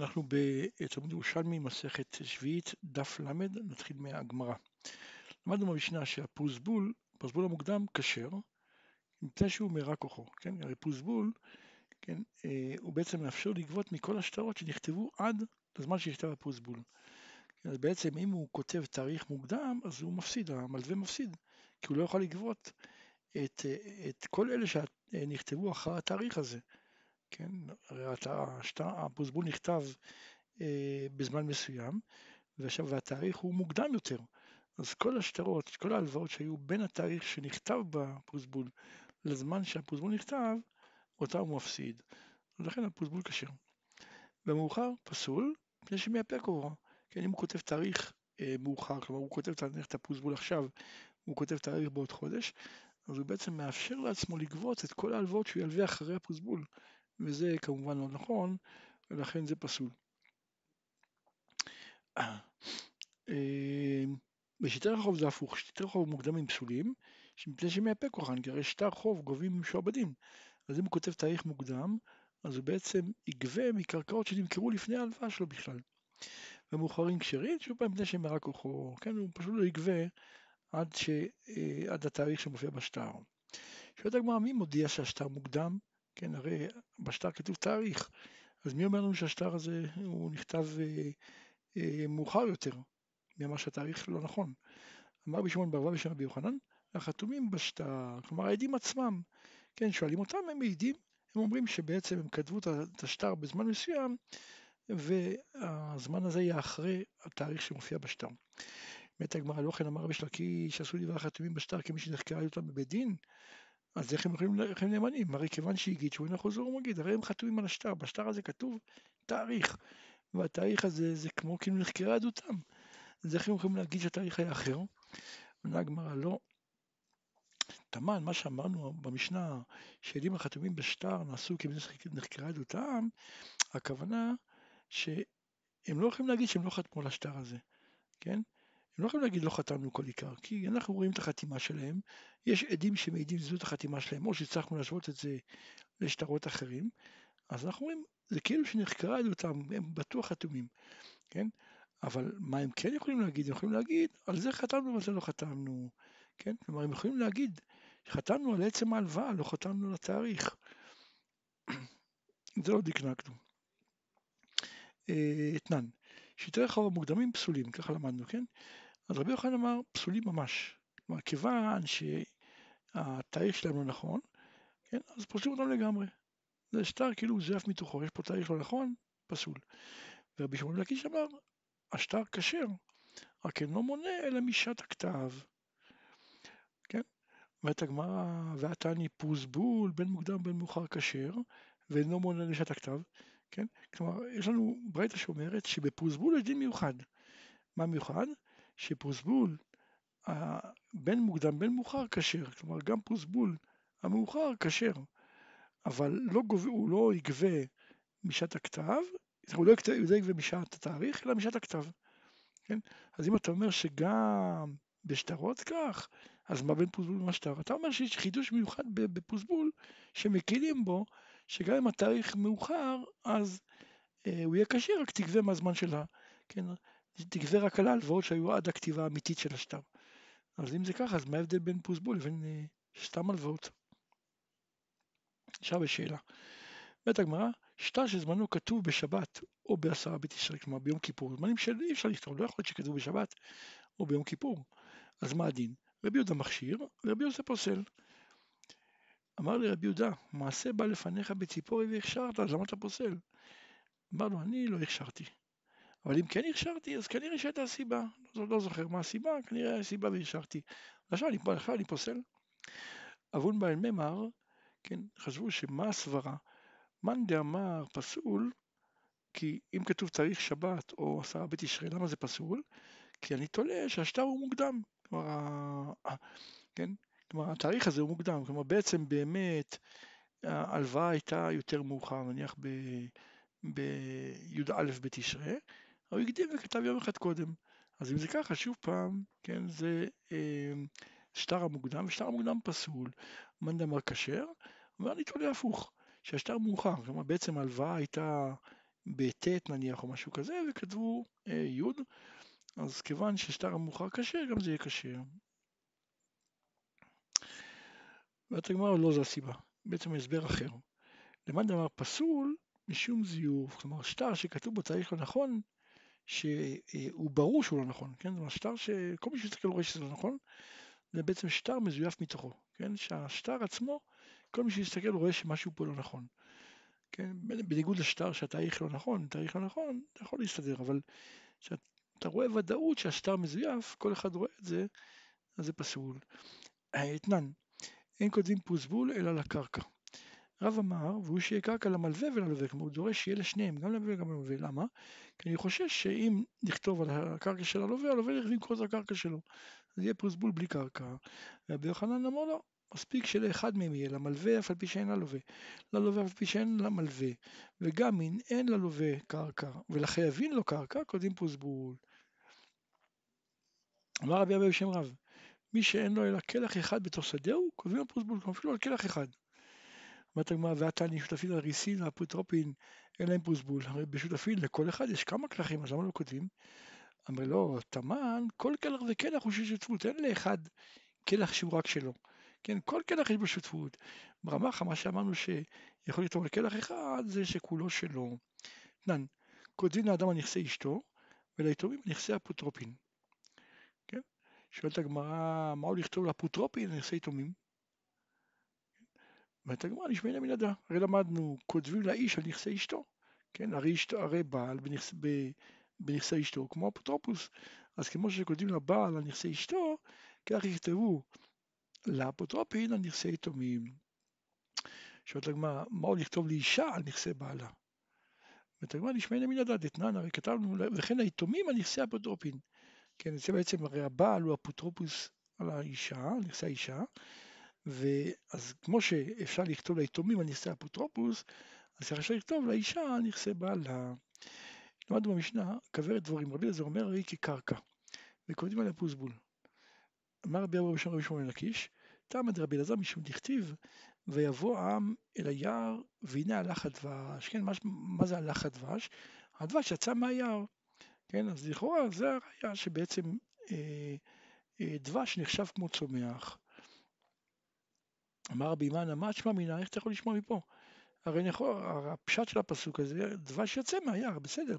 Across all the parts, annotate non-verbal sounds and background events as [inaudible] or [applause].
אנחנו בתלמוד ירושלמי, מסכת שביעית, דף ל', נתחיל מהגמרא. למדנו במשנה שהפוזבול, פוזבול המוקדם, כשר, מפני שהוא מרע כוחו, כן? הרי פוזבול, כן, אה, הוא בעצם מאפשר לגבות מכל השטרות שנכתבו עד לזמן שנכתב הפוזבול. אז בעצם אם הוא כותב תאריך מוקדם, אז הוא מפסיד, המלווה מפסיד, כי הוא לא יכול לגבות את, את כל אלה שנכתבו אחר התאריך הזה. כן, הרי השטר, הפוזבול נכתב אה, בזמן מסוים, והתאריך הוא מוקדם יותר, אז כל השטרות, כל ההלוואות שהיו בין התאריך שנכתב בפוזבול לזמן שהפוזבול נכתב, אותה הוא מפסיד, ולכן הפוזבול כשר. במאוחר פסול, מפני שמייפק עוברו, כן, אם הוא כותב תאריך אה, מאוחר, כלומר הוא כותב את הפוזבול עכשיו, הוא כותב תאריך בעוד חודש, אז הוא בעצם מאפשר לעצמו לגבות את כל ההלוואות שהוא ילווה אחרי הפוזבול, וזה כמובן לא נכון, ולכן זה פסול. אה, בשיטי רחוב זה הפוך, שיטי רחוב מוקדמים פסולים, מפני שמייפה כוחן, כי הרי שטר חוב גובים משועבדים. אז אם הוא כותב תאריך מוקדם, אז הוא בעצם יגבה מקרקעות שנמכרו לפני ההלוואה שלו בכלל. ומאוחרים כשרים, שוב פעם מפני שמרע כוחו, כן, הוא פשוט לא יגבה עד, ש... אה, עד התאריך שמופיע בשטר. שואלת הגמרא, מי מודיע שהשטר מוקדם? כן, הרי בשטר כתוב תאריך, אז מי אומר לנו שהשטר הזה הוא נכתב אה, אה, מאוחר יותר? מי אמר שהתאריך לא נכון? אמר בשמעון בר ושם רבי יוחנן, החתומים בשטר, כלומר העדים עצמם, כן, שואלים אותם, הם מעידים, הם אומרים שבעצם הם כתבו את השטר בזמן מסוים, והזמן הזה יהיה אחרי התאריך שמופיע בשטר. באמת הגמרא לא כן אמר רבי שלקי שעשו דברי החתומים בשטר כמי שנחקרה אותם בבית דין, אז איך הם יכולים, איך הם נאמנים? הרי כיוון שהגיד שהוא אינו חוזר ומגיד, הרי הם חתומים על השטר, בשטר הזה כתוב תאריך, והתאריך הזה זה כמו כאילו נחקרה עדותם. אז איך הם יכולים להגיד שהתאריך היה אחר? עונה הגמרא, לא. תמן, מה שאמרנו במשנה, שעדים החתומים בשטר נעשו כמי שנחקרה עדותם, הכוונה שהם לא יכולים להגיד שהם לא חתמו על השטר הזה, כן? הם לא יכולים להגיד לא חתמנו כל עיקר, כי אנחנו רואים את החתימה שלהם, יש עדים שמעידים שזאת החתימה שלהם, או שהצלחנו להשוות את זה לשטרות אחרים, אז אנחנו רואים, זה כאילו שנחקרה עדותם, הם בטוח חתומים, כן? אבל מה הם כן יכולים להגיד? הם יכולים להגיד, על זה חתמנו ועל זה לא חתמנו, כן? כלומר, הם יכולים להגיד, חתמנו על עצם ההלוואה, לא חתמנו על התאריך. [clears throat] זה לא דקנקנו. אה, אתנן, שיטי רחוב המוקדמים פסולים, ככה למדנו, כן? אז רבי יוחנן אמר פסולים ממש. כלומר, כיוון שהתאריך שלהם לא נכון, כן, אז פוסלים אותם לגמרי. זה שטר כאילו זייף מתוכו, יש פה תאריך לא נכון, פסול. ורבי שמעון לקיש אמר, השטר כשר, רק אינו מונה אלא משעת הכתב. כן? אומרת הגמרא, ועתני פוזבול, בין מוקדם בין מאוחר כשר, ואינו מונה לשעת הכתב. כן? כלומר, יש לנו ברייתא שאומרת שבפוזבול יש דין מיוחד. מה מיוחד? שפוזבול בין מוקדם בין מאוחר כשר, כלומר גם פוזבול המאוחר כשר, אבל לא גוב... הוא לא יגבה משעת הכתב, הוא לא יגבה משעת התאריך, אלא משעת הכתב. כן? אז אם אתה אומר שגם בשטרות כך, אז מה בין פוזבול למשטר? אתה אומר שיש חידוש מיוחד בפוזבול שמקילים בו, שגם אם התאריך מאוחר, אז אה, הוא יהיה כשר, רק תגבה מהזמן שלה. כן? תגבה רק על ההלוואות שהיו עד הכתיבה האמיתית של השטר. אז אם זה ככה, אז מה ההבדל בין פוסבול לבין אה, סתם הלוואות? עכשיו בשאלה. בית הגמרא, שטר שזמנו כתוב בשבת או בעשרה בתשרי, כלומר ביום כיפור, זמנים שאי אפשר לכתוב, לא יכול להיות שכתוב בשבת או ביום כיפור. אז מה הדין? רבי יהודה מכשיר ורבי יוסף פוסל. אמר לי רבי יהודה, מעשה בא לפניך בציפורי והכשרת, אז למה אתה פוסל? אמר לו, אני לא הכשרתי. אבל אם כן הכשרתי, אז כנראה שהייתה סיבה. לא, לא זוכר מה הסיבה, כנראה הייתה סיבה והכשרתי. עכשיו אני, עכשיו אני פוסל. אבון בעל ממר, כן, חשבו שמה הסברה? מאן דאמר פסול, כי אם כתוב תאריך שבת או עשרה בתשרי, למה זה פסול? כי אני תולה שהשטר הוא מוקדם. כלומר, כן? כלומר, התאריך הזה הוא מוקדם. כלומר, בעצם באמת ההלוואה הייתה יותר מאוחר, נניח בי"א בתשרי, הוא הקדים וכתב יום אחד קודם. אז אם זה ככה, שוב פעם, כן, זה אה, שטר המוקדם, ושטר המוקדם פסול. מאן דאמר כשר, אומר אני תולה הפוך, שהשטר מאוחר, כלומר בעצם ההלוואה הייתה בט' נניח או משהו כזה, וכתבו אה, י', אז כיוון ששטר המאוחר כשר, גם זה יהיה כשר. ואת הגמרא לא זו הסיבה, בעצם הסבר אחר. למד דבר פסול משום זיוף, כלומר שטר שכתוב בו תאריך לא נכון, שהוא ברור שהוא לא נכון, כן? זאת אומרת שטר שכל מי שיסתכל רואה שזה לא נכון, זה בעצם שטר מזויף מתוכו, כן? שהשטר עצמו, כל מי שיסתכל רואה שמשהו פה לא נכון. כן? בניגוד לשטר שהתאריך לא נכון, תאריך לא נכון, אתה יכול להסתדר, אבל כשאתה רואה ודאות שהשטר מזויף, כל אחד רואה את זה, אז זה פסול. אתנן, אין כותבים פוסבול אלא לקרקע. רב אמר, והוא שיהיה קרקע למלווה וללווה, כלומר הוא דורש שיהיה לשניהם, גם למלווה וגם למלווה, למה? כי אני חושש שאם נכתוב על הקרקע של הלווה, הלווה ילך למכור את הקרקע שלו, אז יהיה פוסבול בלי קרקע. רבי יוחנן אמר לו, מספיק שלאחד מהם יהיה, למלווה אף על פי שאין ללווה, ללווה אף על פי שאין למלווה, וגם אם אין ללווה קרקע ולחייבים לו קרקע, כותבים פוסבול. אמר רבי אבי בשם רב, מי שאין לו אלא כלח אחד בתוך שדהו, כותבים לו פוסבול, אפילו על כלח אחד. אומרת הגמרא, ועתני שותפין הריסין והפוטרופין, אין להם פוסבול. הרי בשותפין לכל אחד יש כמה כלכים, אז למה לא כותבים? אמר לו, תמן, כל כלח וכלח הוא של שותפות, אין לאחד כלח שהוא רק שלו. כן, כל כלח יש בו שותפות. ברמחה, מה שאמרנו שיכול לכתוב על כלח אחד, זה שכולו שלו. תנן, כותבים לאדם על נכסי אשתו, וליתומים על נכסי אפוטרופין. שואלת הגמרא, מה הוא לכתוב לאפוטרופין על נכסי יתומים? אומרת הגמרא, נשמע מן הדע. הרי למדנו, כותבים לאיש על נכסי אשתו. כן, הרי, אשתו, הרי בעל בנכס, בנכסי אשתו, כמו אפוטרופוס. אז כמו שכותבים לבעל על נכסי אשתו, כך יכתבו לאפוטרופין על נכסי יתומים. שואלת הגמרא, מה הוא לכתוב לאישה על נכסי בעלה? אומרת הגמרא, נשמע מן הדע, דתנן, הרי כתבנו, וכן היתומים על נכסי אפוטרופין. כן, זה בעצם, הרי הבעל הוא אפוטרופוס על האישה, על נכסי האישה. ואז כמו שאפשר לכתוב ליתומים על נכסי אפוטרופוס, אז אפשר לכתוב לאישה על נכסי בעלה. למדנו במשנה, כוורת דבורים, רבי אליעזר אומר היא כקרקע, וכותבים עליה פוסבול. אמר רבי אבו בשם רבי שמואל לקיש, טעם דרבי אלעזר משום דכתיב, ויבוא העם אל היער, והנה הלך הדבש, כן, מה, מה זה הלך הדבש? הדבש יצא מהיער, כן, אז לכאורה זה הראיה שבעצם אה, אה, דבש נחשב כמו צומח, אמר רבי מנה, מה תשמע מינה, איך אתה יכול לשמוע מפה? הרי יכול, הפשט של הפסוק הזה, דבש יוצא מהיער, בסדר,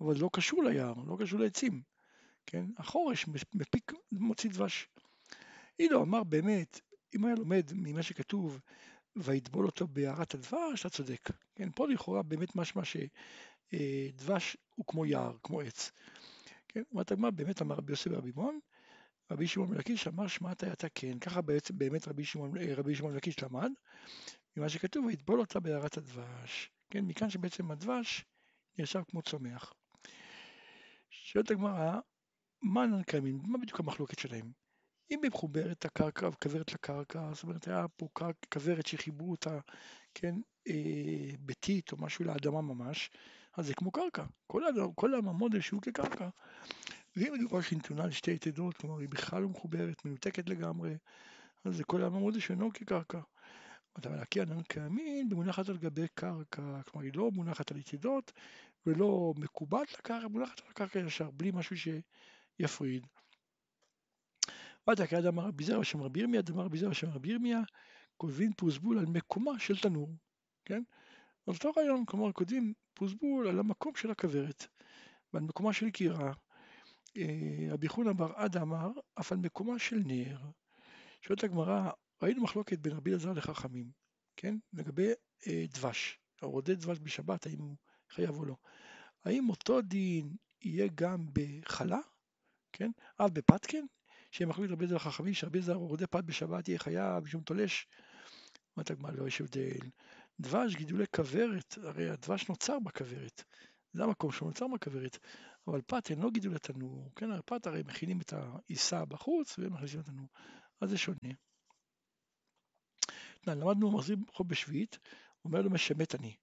אבל לא קשור ליער, לא קשור לעצים, כן? החורש מפיק, מוציא דבש. אילו אמר באמת, אם היה לומד ממה שכתוב, ויטבול אותו בהערת הדבש, אתה צודק. כן, פה לכאורה באמת משמע שדבש הוא כמו יער, כמו עץ. כן, אומרת הגמרא, באמת אמר רבי יוסף ורבי מון, רבי שמעון מלקיש אמר שמעת אתה כן, ככה בעצם באמת רבי שמעון, אה, רבי מלקיש למד, ממה שכתוב ויטבול אותה בהערת הדבש, כן, מכאן שבעצם הדבש נחשב כמו צומח. שואלת הגמרא, מה נקיימים, מה בדיוק המחלוקת שלהם? אם היא מחוברת הקרקע וכוורת לקרקע, זאת אומרת היה פה כוורת שחיברו אותה, כן, אה, ביתית או משהו לאדמה ממש, אז זה כמו קרקע, כל, כל המודל שהוא כקרקע. ואם מדובר שהיא נתונה לשתי יתדות, כלומר היא בכלל לא מחוברת, מנותקת לגמרי, אז זה כל העמוד שאינו כקרקע. אבל הקרן הקיימים מונחת על גבי קרקע, כלומר היא לא מונחת על יתדות ולא מקובעת לקרקע, מונחת על הקרקע ישר, בלי משהו שיפריד. ועד הקרן אמר רבי זרע בשם רבי ירמיה, דמר רבי זרע בשם רבי ירמיה, כותבים פוסבול על מקומה של תנור, כן? אז אותו רעיון, כלומר כותבים פוסבול על המקום של הכוורת ועל מקומה של קירה, אה, רבי חונה בר עדה אמר, אף על מקומה של נר. שואלת הגמרא, ראינו מחלוקת בין רבי אלעזר לחכמים, כן? לגבי אה, דבש, הרודה דבש בשבת, האם הוא חייב או לא. האם אותו דין יהיה גם בחלה, כן? אף בפתקן, שהם מחליט רבי אלעזר לחכמים, שרבי אלעזר רודה פת בשבת יהיה חייב משום תולש. אומרת הגמרא, לא יש הבדל. דבש, גידולי כוורת, הרי הדבש נוצר בכוורת. זה המקום שהוא נוצר בכוורת. אבל פת הם לא גידול לתנור, כן, הפת הרי מכינים את העיסה בחוץ ומכניסים לתנור, אז זה שונה. למדנו מחזיר חוב בשביעית, אומר לו משמט אני.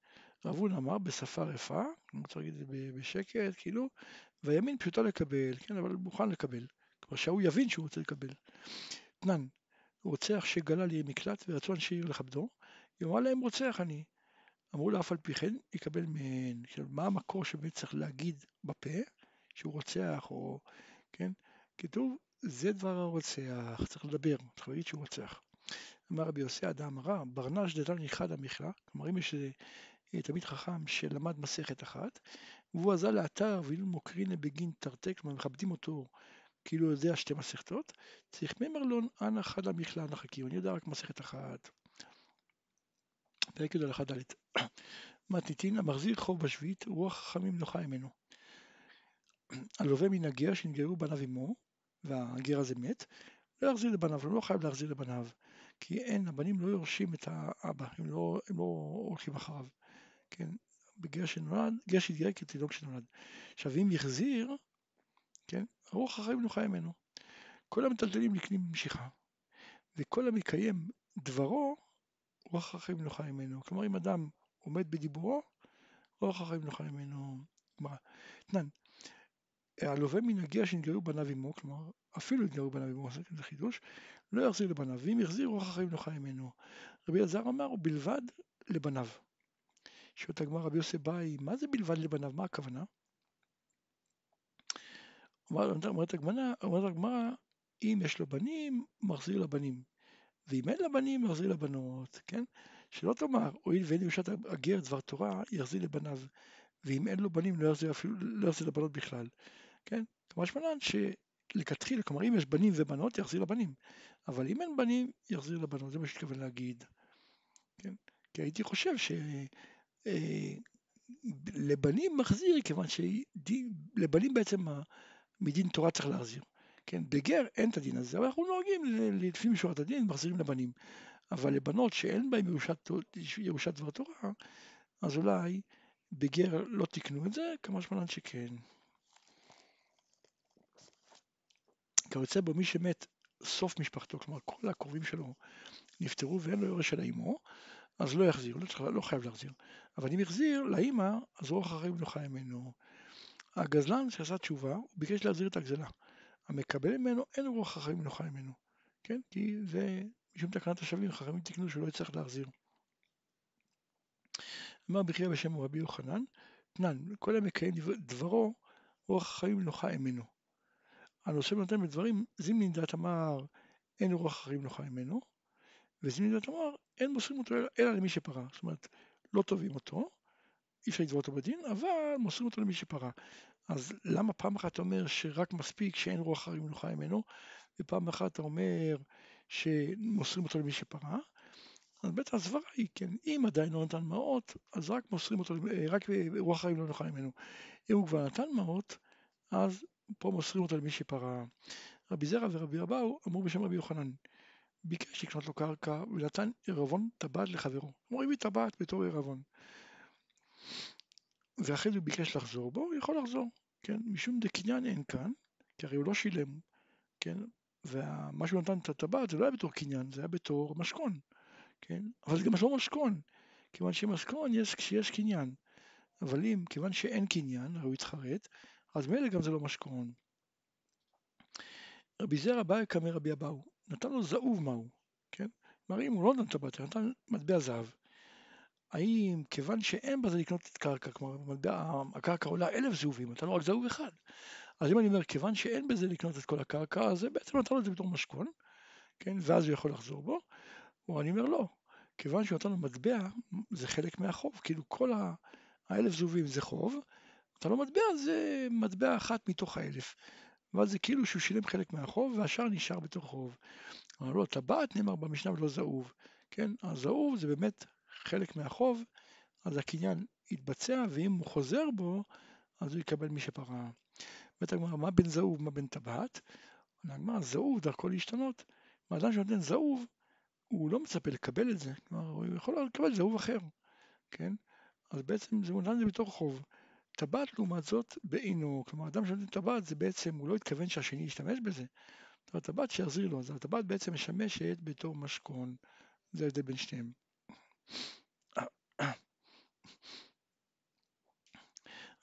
רב הונא אמר בשפה רפה, אני רוצה להגיד את זה בשקט, כאילו, והימין פשוטו לקבל, כן, אבל מוכן לקבל. כלומר שההוא יבין שהוא רוצה לקבל. תנן, רוצח שגלה לי מקלט ורצון שיהיו לכבדו, יאמר להם רוצח אני. אמרו לו אף על פי כן יקבל מהן. עכשיו, מה המקור שבאמת צריך להגיד בפה, שהוא רוצח, או, כן? כתוב, זה דבר הרוצח, צריך לדבר, צריך להגיד שהוא רוצח. אמר רבי יוסי אדם רע, ברנש דתן אחד המכלה, כלומר אם יש אה, תלמיד חכם שלמד מסכת אחת, והוא עזר לאתר ואילו מוקרין בגין תרתי, כלומר מכבדים אותו כאילו יודע שתי מסכתות, צריך ממרלון אנא חד המכלה אנא אני יודע רק מסכת אחת. פרק י' הלכה ד' מתניתין המחזיר חוב בשביעית, רוח חכמים נוחה ממנו. הלווה מן הגר שנגררו בניו עמו, והגר הזה מת, לא יחזיר לבניו, הוא לא חייב להחזיר לבניו, כי אין, הבנים לא יורשים את האבא, הם לא, הם לא הולכים אחריו, כן, בגר שנולד, גר שהתגר כתינוק שנולד. עכשיו אם יחזיר, כן, רוח החיים נוחה ממנו. כל המטלטלים נקנים במשיכה, וכל המקיים דברו, רוח החיים נוחה ממנו. כלומר אם אדם עומד בדיבורו, רוח החיים נוחה ממנו. כלומר, תנן, הלווה מן הגר שנתגלו בניו עמו, כלומר אפילו נתגלו בניו עמו, זה חידוש, לא יחזיר לבניו, ואם יחזיר רוח החיים נוחה ממנו. רבי אלעזר אמר, ובלבד לבניו. שואלת הגמרא רבי יוסי באי, מה זה בלבד לבניו? מה הכוונה? אומרת הגמרא, אם יש לו בנים, מחזיר לבנים. ואם אין לבנים, מחזיר לבנות, כן? שלא תאמר, הואיל ואין ירושת הגר דבר תורה, יחזיר לבניו. ואם אין לו בנים, לא יחזיר אפילו, לא יחזיר לבנות בכלל, כן? שמלן שלכתחילה, כלומר אם יש בנים ובנות, יחזיר לבנים. אבל אם אין בנים, יחזיר לבנות, זה מה שהתכוון להגיד. כן? כי הייתי חושב ש... אה, לבנים מחזיר, כיוון שלבנים בעצם מדין תורה צריך להחזיר. כן, בגר אין את הדין הזה, אבל אנחנו נוהגים לפי משורת הדין, מחזירים לבנים. אבל לבנות שאין בהן ירושת, ירושת דבר תורה, אז אולי בגר לא תיקנו את זה, כמה שמלן שכן. כיוצא בו מי שמת סוף משפחתו, כלומר כל הקרובים שלו נפטרו ואין לו יורש של האמו, אז לא יחזיר, לא, לא חייב להחזיר. אבל אם יחזיר לאימא, אז רוח החיים נוחה ממנו. הגזלן שעשה תשובה, הוא ביקש להחזיר את הגזלה. המקבל ממנו, אין רוח החיים נוחה ממנו. כן? כי זה משום תקנת השבים, חכמים תקנו שהוא לא יצטרך להחזיר. אמר בחייה בשם רבי יוחנן, תנן, כל המקיים דברו, רוח החיים נוחה ממנו. הנושא נותן בדברים, זימנין דעת אמר, אין רוח החיים נוחה ממנו, וזימנין דעת אמר, אין מוסרים אותו אלא למי שפרה. זאת אומרת, לא תובעים אותו, אי אפשר לתבוע אותו בדין, אבל מוסרים אותו למי שפרה. אז למה פעם אחת אתה אומר שרק מספיק שאין רוח חיים מנוחה ממנו, ופעם אחת אתה אומר שמוסרים אותו למי שפרה? אז בעצם הסברה היא, כן, אם עדיין לא נתן מעות, אז רק מוסרים אותו, רק רוח חיים לא נוחה ממנו. אם הוא כבר נתן מעות, אז פה מוסרים אותו למי שפרה. רבי זרע ורבי אבאו אמרו בשם רבי יוחנן, ביקש לקנות לו קרקע ונתן עירבון טבעת לחברו. אומרים לי טבעת בתור עירבון. ואחרי זה הוא ביקש לחזור בו, הוא יכול לחזור, כן? משום דקניין אין כאן, כי הרי הוא לא שילם, כן? ומה שהוא נתן את הטבעת זה לא היה בתור קניין, זה היה בתור משכון, כן? אבל זה גם לא משכון, כיוון שמשכון יש כשיש קניין. אבל אם, כיוון שאין קניין, הרי הוא התחרט, אז מילא גם זה לא משכון. רבי זרע בא כמי רבי אבאו, נתן לו זהוב מהו, כן? כלומר אם הוא לא נתן טבעת, נתן מטבע זהב. האם כיוון שאין בזה לקנות את קרקע, כלומר הקרקע עולה אלף זהובים, אתה לא רק זהוב אחד. אז אם אני אומר, כיוון שאין בזה לקנות את כל הקרקע, אז זה בעצם נתן לו את זה בתור משכון, כן, ואז הוא יכול לחזור בו, או אני אומר לא, כיוון שהוא נתן לו מטבע, זה חלק מהחוב, כאילו כל האלף זהובים זה חוב, נתן לו מטבע זה מטבע אחת מתוך האלף. ואז זה כאילו שהוא שילם חלק מהחוב והשאר נשאר בתור חוב. אבל לא, טבעת נאמר במשנה ולא זהוב. כן, הזהוב זה באמת חלק מהחוב, אז הקניין יתבצע, ואם הוא חוזר בו, אז הוא יקבל מי שפרע. בית הגמרא, מה בין זהוב, מה בין טבעת? הגמרא, זהוב דרכו להשתנות. אדם שנותן זהוב, הוא לא מצפה לקבל את זה, כלומר, הוא יכול לקבל זהוב אחר, כן? אז בעצם זה מונע זה בתור חוב. טבעת לעומת זאת בעינו, כלומר אדם שנותן טבעת זה בעצם, הוא לא התכוון שהשני ישתמש בזה. הטבעת שיחזיר לו, אז הטבעת בעצם משמשת בתור משכון, זה ההבדל בין שניהם.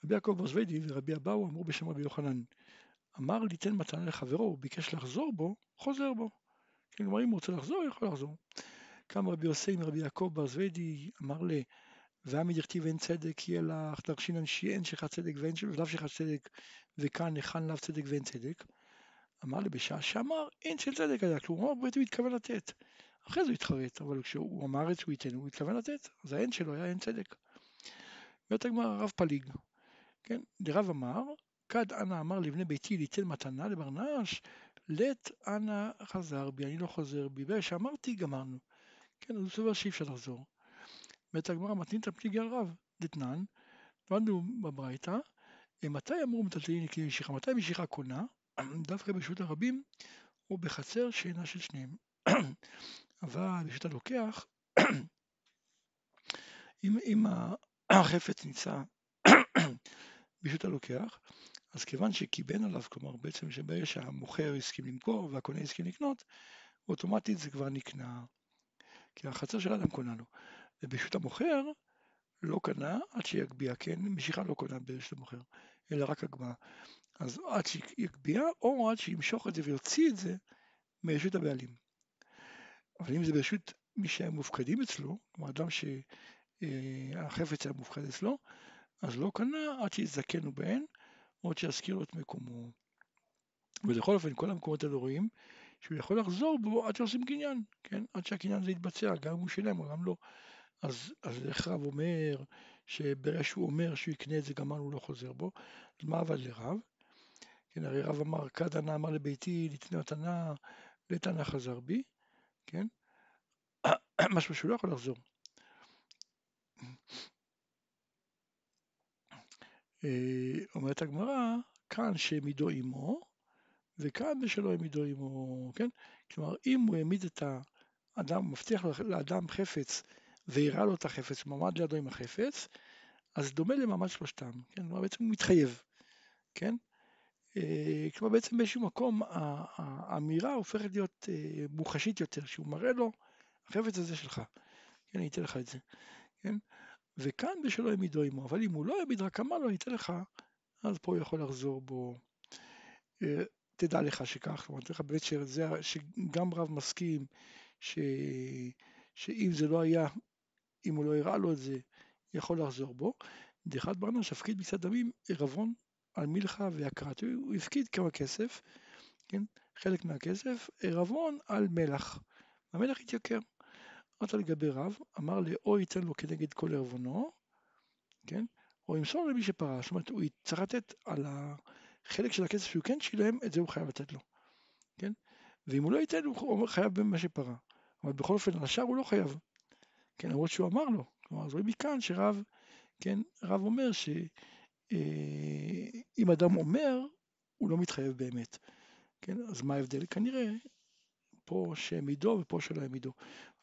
רבי יעקב ברזווידי ורבי אבאו אמרו בשם רבי יוחנן, אמר ליתן מתנה לחברו, הוא ביקש לחזור בו, חוזר בו. כלומר אם הוא רוצה לחזור, יכול לחזור. קם רבי יוסי מרבי יעקב ברזווידי, אמר ל... ועמי דכתיב אין צדק יהיה לך דרשינן שאין שלך צדק ואין לאו שלך צדק וכאן היכן לאו צדק ואין צדק. אמר לי בשעה שאמר אין של צדק היה, כלומר הוא בעצם התכוון לתת. אחרי זה הוא התחרט, אבל כשהוא אמר את שהוא ייתן, הוא התכוון לתת, אז האין שלו היה אין צדק. אומרת הגמרא הרב פליג, כן, דרב אמר, כד אנא אמר לבני ביתי ליתן מתנה לברנש, לית אנא חזר בי, אני לא חוזר בי, ברגע שאמרתי גמרנו. כן, אז הוא סובר שאי אפשר לחזור. אומרת הגמרא מתנין את הפליגי הרב, דתנן, למדנו בברייתא, מתי אמרו מטלטלין לכלי משיכה? מתי משיכה קונה? [clears throat] דווקא ברשות הרבים או בחצר שאינה של שניהם. [clears throat] אבל ברשות הלוקח, [clears throat] אם, אם החפץ נמצא ברשות הלוקח, אז כיוון שקיבן עליו, כלומר בעצם שברגע שהמוכר הסכים למכור והקונה הסכים לקנות, אוטומטית זה כבר נקנה, כי החצר של האדם קונה לו. וברשות המוכר לא קנה עד שיגביה, כן? משיכה לא קונה ברשות המוכר, אלא רק הגבהה. אז עד שיגביה או עד שימשוך את זה ויוציא את זה מרשות הבעלים. אבל אם זה ברשות מי שהם מופקדים אצלו, כלומר אדם שהחפץ היה מופקד אצלו, אז לא קנה עד שיזדקנו בהן, או עד שיזכיר לו את מקומו. ולכל אופן, כל המקומות האלה רואים שהוא יכול לחזור בו עד שעושים קניין, כן? עד שהקניין הזה יתבצע, גם אם הוא שילם או גם לא. אז, אז איך רב אומר שברגע שהוא אומר שהוא יקנה את זה, גם הוא לא חוזר בו? אז מה אבל לרב? כן, הרי רב אמר, כד ענה אמר לביתי, לתנה מתנה, לתנא חזר בי, כן? [clears throat] משהו שהוא לא יכול לחזור. אה, אומרת הגמרא, כאן שהעמידו עמו, וכאן בשלא העמידו עמו, כן? כלומר, אם הוא העמיד את האדם, מבטיח לאדם חפץ, והראה לו את החפץ, מעמד לידו עם החפץ, אז דומה למעמד שלושתם, כן? כלומר, בעצם הוא מתחייב, כן? אה, כלומר, בעצם באיזשהו מקום האמירה הופכת להיות אה, מוחשית יותר, שהוא מראה לו, החפץ הזה שלך, כן, אני אתן לך את זה, כן? וכאן בשלו העמידו עמו, אבל אם הוא לא העמיד רק אמר לו, אני אתן לך, אז פה הוא יכול לחזור בו. אה, תדע לך שכך, כלומר, תדע לך באמת שזה, שגם רב מסכים ש, שאם זה לא היה, אם הוא לא הראה לו את זה, יכול לחזור בו. דחת ברנש הפקיד בקצת דמים ערבון על מלחה והקרת, הוא הפקיד כמה כסף, כן, חלק מהכסף, ערבון על מלח, המלח התייקר. אמרת לגבי רב, אמר לאו ייתן לו כנגד כל ערבונו, כן? או ימסור למי שפרש, זאת אומרת, הוא צריך לתת על החלק של הכסף שהוא כן שילם, את זה הוא חייב לתת לו, כן? ואם הוא לא ייתן, הוא חייב במה שפרה. אבל בכל אופן, על השאר הוא לא חייב, כן? למרות שהוא אמר לו. כלומר, רואים מכאן שרב, כן, רב אומר שאם אה, אדם אומר, הוא לא מתחייב באמת, כן? אז מה ההבדל? כנראה פה שהעמידו ופה שלא העמידו.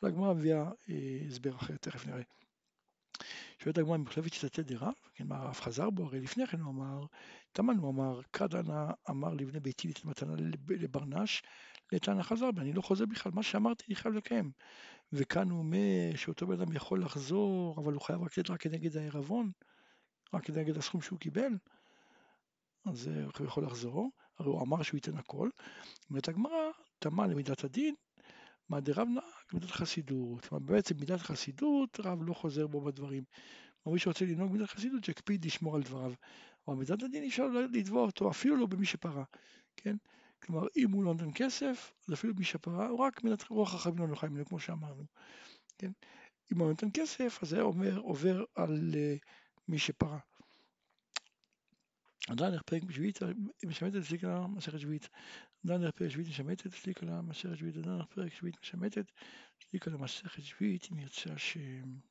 הגמרא מביאה אה, הסבר אחר, תכף נראה. שואלת הגמרא מחלבת שיטתי דרב, כן, מה הרב חזר בו, הרי לפני כן הוא אמר, תמן הוא אמר, קדנה אמר לבני ביתי לתת מתנה לברנש, לתנא חזר בי, אני לא חוזר בכלל, מה שאמרתי אני חייב לקיים. וכאן הוא אומר שאותו בן אדם יכול לחזור, אבל הוא חייב רק לתת רק כנגד הערבון, רק כנגד הסכום שהוא קיבל, אז הוא יכול לחזור, הרי הוא אמר שהוא ייתן הכל. אומרת הגמרא, תמה למידת הדין, מה דרב נהג מידת חסידות. כלומר בעצם מידת חסידות, רב לא חוזר בו בדברים. מי שרוצה לנהוג מידת חסידות, שיקפיד לשמור על דבריו. אבל מידת הדין אפשר לתבוע אותו, אפילו לא במי שפרה. כן? כלומר, אם הוא לא נותן כסף, אז אפילו מי שפרה, הוא רק מידת רוח החיים לא נוחה ממנו, כמו שאמרנו. כן? אם הוא לא נותן כסף, אז זה אומר, עובר על uh, מי שפרה. עדיין איך פרק בשביעית, משמטת אצלי כלה מסכת שביעית. איך פרק שביעית משמטת אצלי כלה מסכת שביעית. איך פרק שביעית משמטת אצלי כלה מסכת שביעית, אם ירצה השם.